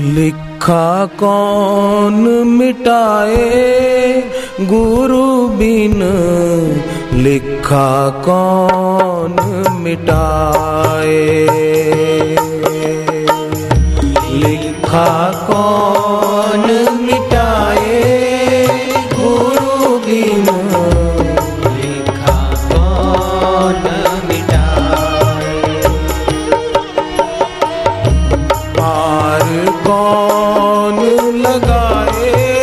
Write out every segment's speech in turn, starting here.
लिखा कौन मिटाए गुरु बिन? लिखा कौन मिटाए? लिखा कौन कौन लगाए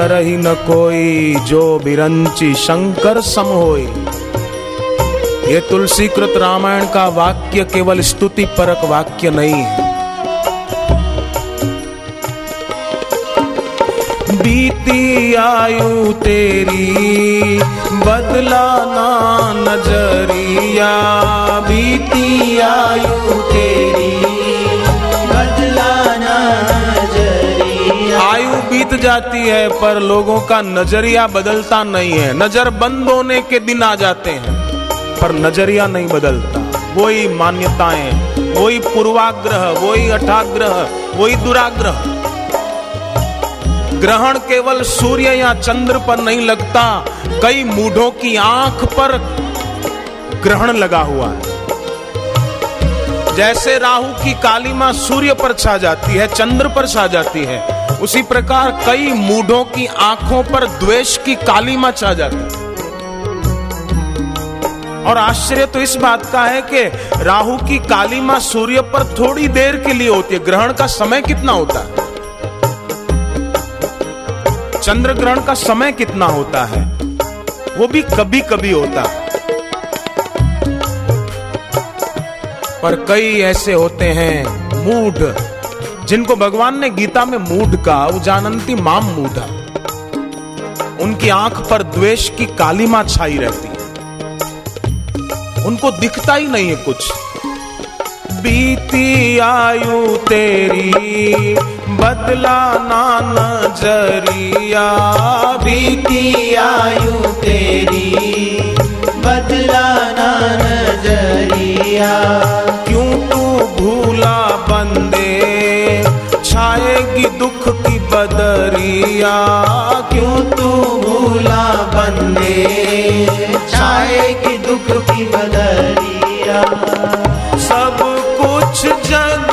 तरही न कोई, जो बिरंची शंकर सम होई। ये तुलसी कृत रामायण का वाक्य केवल स्तुति परक वाक्य नहीं है। बीती आयु तेरी, बदला ना नज़रिया। बीती आयु तेरी जाती है, पर लोगों का नज़रिया बदलता नहीं है। नज़र बंद होने के दिन आ जाते हैं, पर नज़रिया नहीं बदलता। वही मान्यताएँ, वही पूर्वाग्रह, वही अठाग्रह, वही दुराग्रह। ग्रहण केवल सूर्य या चंद्र पर नहीं लगता, कई मूढ़ों की आँख पर ग्रहण लगा हुआ है। जैसे राहु की काली कालीमा सूर्य पर छा जाती है, चंद्र पर छा जाती है उसी प्रकार कई मूढ़ों की आँखों पर द्वेष की कालीमा छा जाती। है और आश्चर्य तो इस बात का है कि राहु की काली कालीमा सूर्य पर थोड़ी देर के लिए होती है। ग्रहण का समय कितना होता है? चंद्र ग्रहण का समय कितना होता है? वो भी कभी कभी होता है। पर कई ऐसे होते हैं, मूढ़ जिनको भगवान ने गीता में मूढ़ कहा, वो जानंती माम मूढ़ा उनकी आँख पर द्वेष की कालीमा छाई रहती है। उनको दिखता ही नहीं है कुछ। बीती आयु तेरी, बदला ना नज़रिया। बीती आयु तेरी, बदला ना नज़रिया। क्यों तू भूला बदरिया क्यों तू भूला बंदे छाए की दुख की बदरिया। सब कुछ जग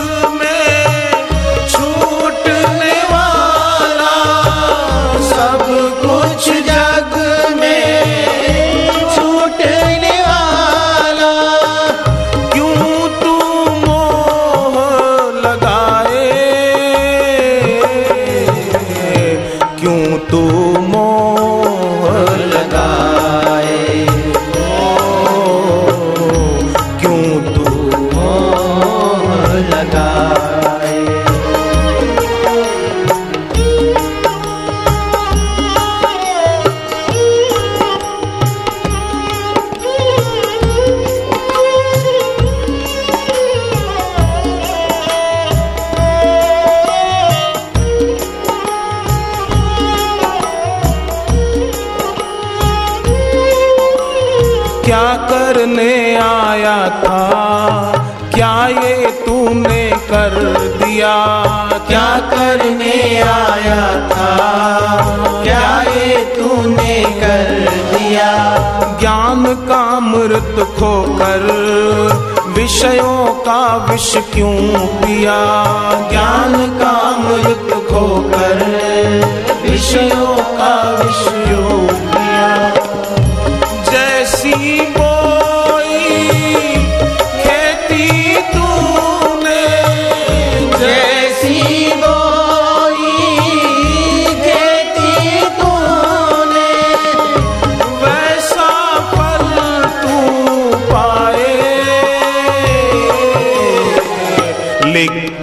अमृत खोकर विषयों का विष क्यों पिया? ज्ञान का अमृत खोकर विषयों का विष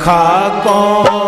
लिखा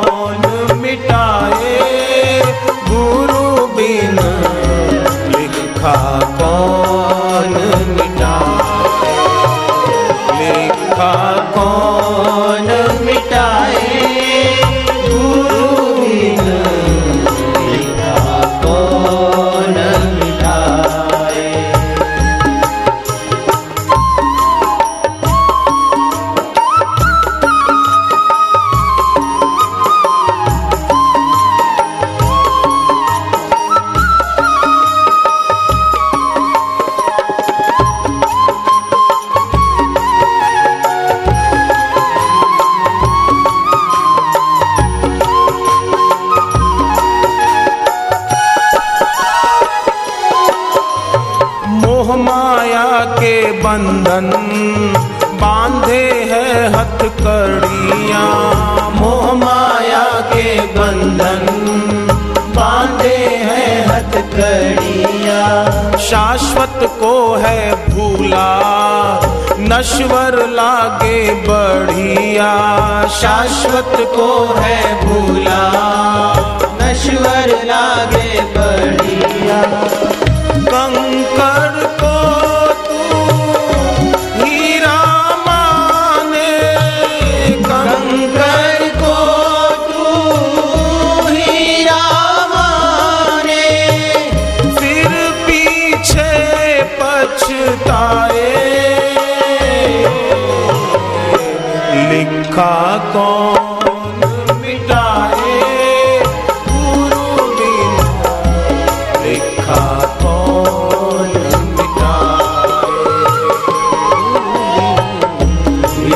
बंधन बांधे है हथकड़िया। मोह माया के बंधन बांधे हैं हथकड़िया। शाश्वत को है भूला, नश्वर लागे बढ़िया। शाश्वत को है भूला, नश्वर लागे बढ़िया। कंकड़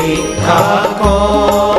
मिटाए लिखा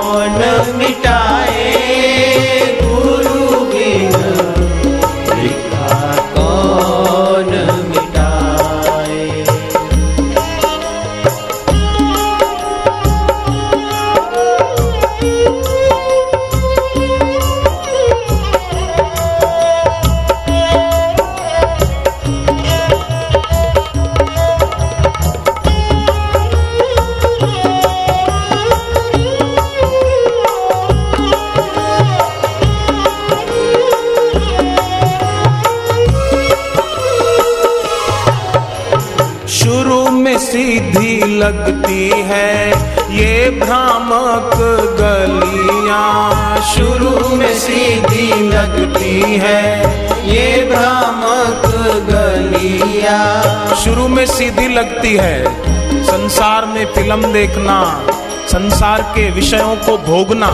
लगती है। ये भ्रामक गलियाँ शुरू में सीधी लगती है। ये भ्रामक गलियाँ शुरू में सीधी लगती है। संसार में फ़िल्म देखना, संसार के विषयों को भोगना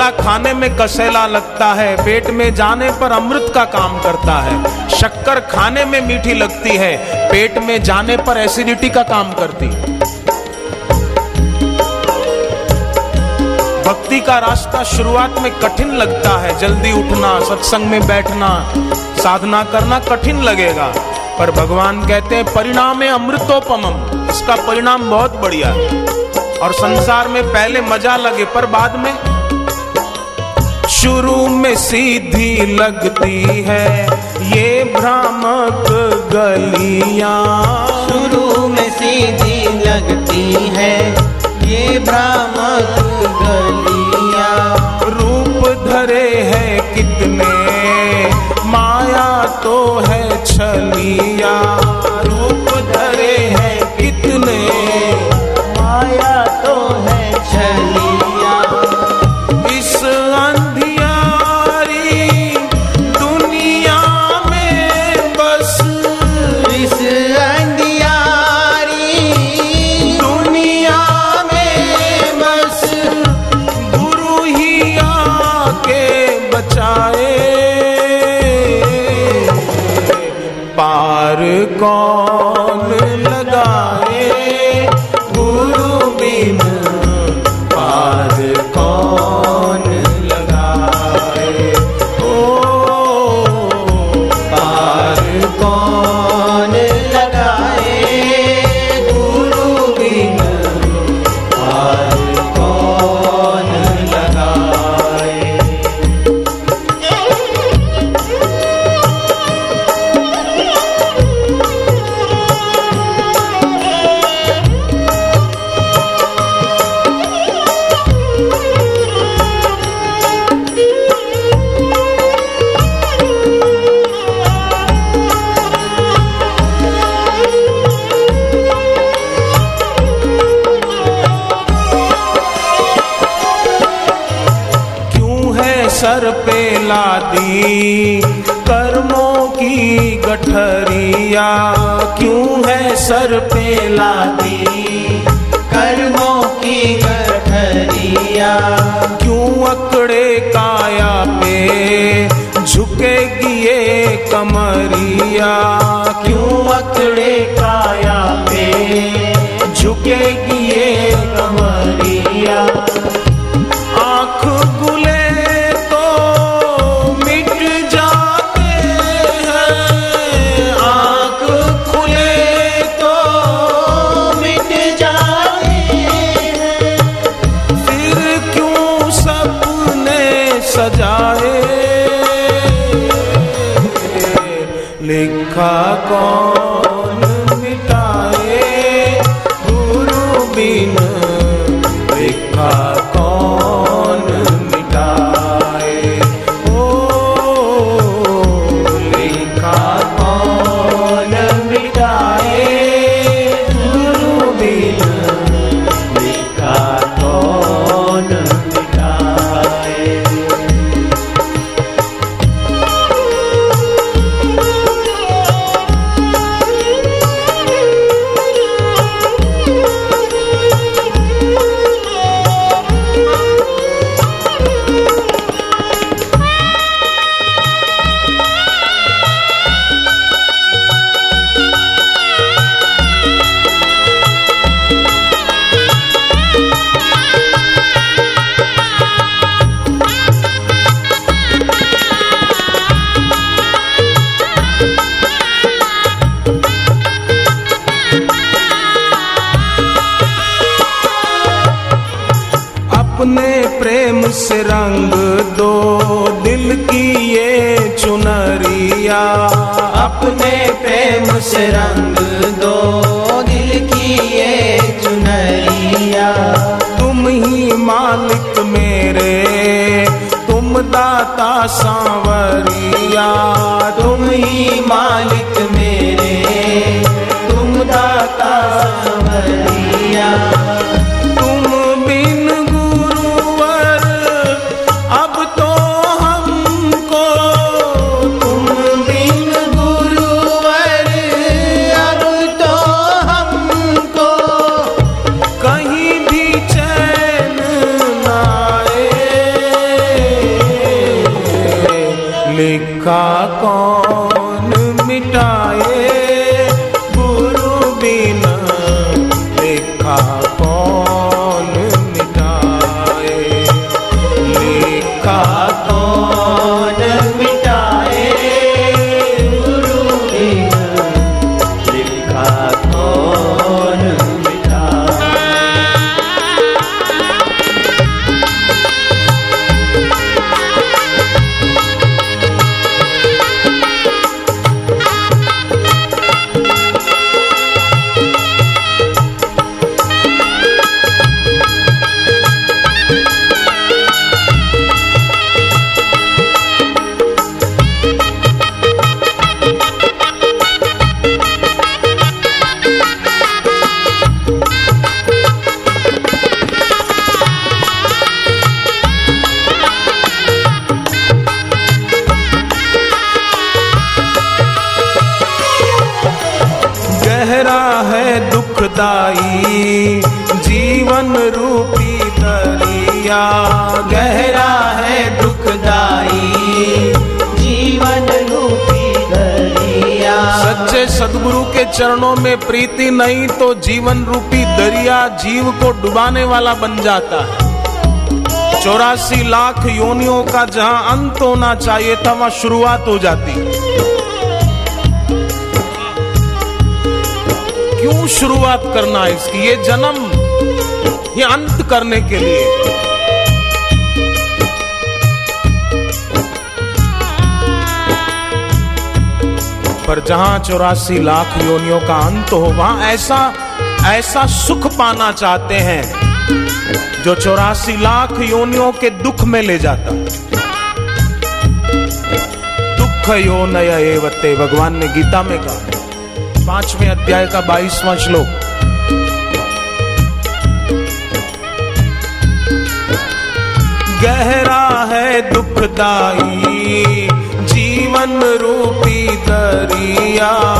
आंवला खाने में कसेला लगता है। पेट में जाने पर अमृत का काम करता है। शक्कर खाने में मीठी लगती है। पेट में जाने पर एसिडिटी का काम करती। भक्ति का रास्ता शुरुआत में कठिन लगता है। जल्दी उठना, सत्संग में बैठना, साधना करना कठिन लगेगा। पर भगवान कहते हैं, परिणाम है अमृतोपमम। इसका परिणाम बहुत बढ़िया है। और संसार में पहले मज़ा लगे, पर बाद में? शुरू में सीधी लगती है ये भ्रामक गलियाँ। शुरू में सीधी लगती है ये भ्रामक गलिया। रूप धरे है कितने माया तो है छलिया सर पे लाती कर्मों की गठरिया। क्यों अकड़े काया पे झुकेगी ये कमरिया? अपने प्रेम से रंग दो, दिल की ये चुनरिया। अपने प्रेम से रंग दो, दिल की ये चुनरिया। तुम ही मालिक मेरे, तुम दाता सांवरिया। तुम ही मालिक मेरे, तुम दाता संवरिया। लिखा कौन सच्चे सदगुरु के चरणों में प्रीति नहीं तो जीवन रूपी दरिया जीव को डुबाने वाला बन जाता है। चौरासी लाख योनियों का जहाँ अंत होना चाहिए था, वहाँ शुरुआत हो जाती। क्यों शुरुआत करना है इसकी? ये जन्म, ये अंत करने के लिए। पर जहाँ चौरासी लाख योनियों का अंत हो, वहाँ ऐसा ऐसा सुख पाना चाहते हैं जो चौरासी लाख योनियों के दुख में ले जाता। दुख यो नय एवते, भगवान ने गीता में कहा पाँचवें अध्याय का बाईसवां श्लोक। गहरा है दुखदाई, जीवन रूपी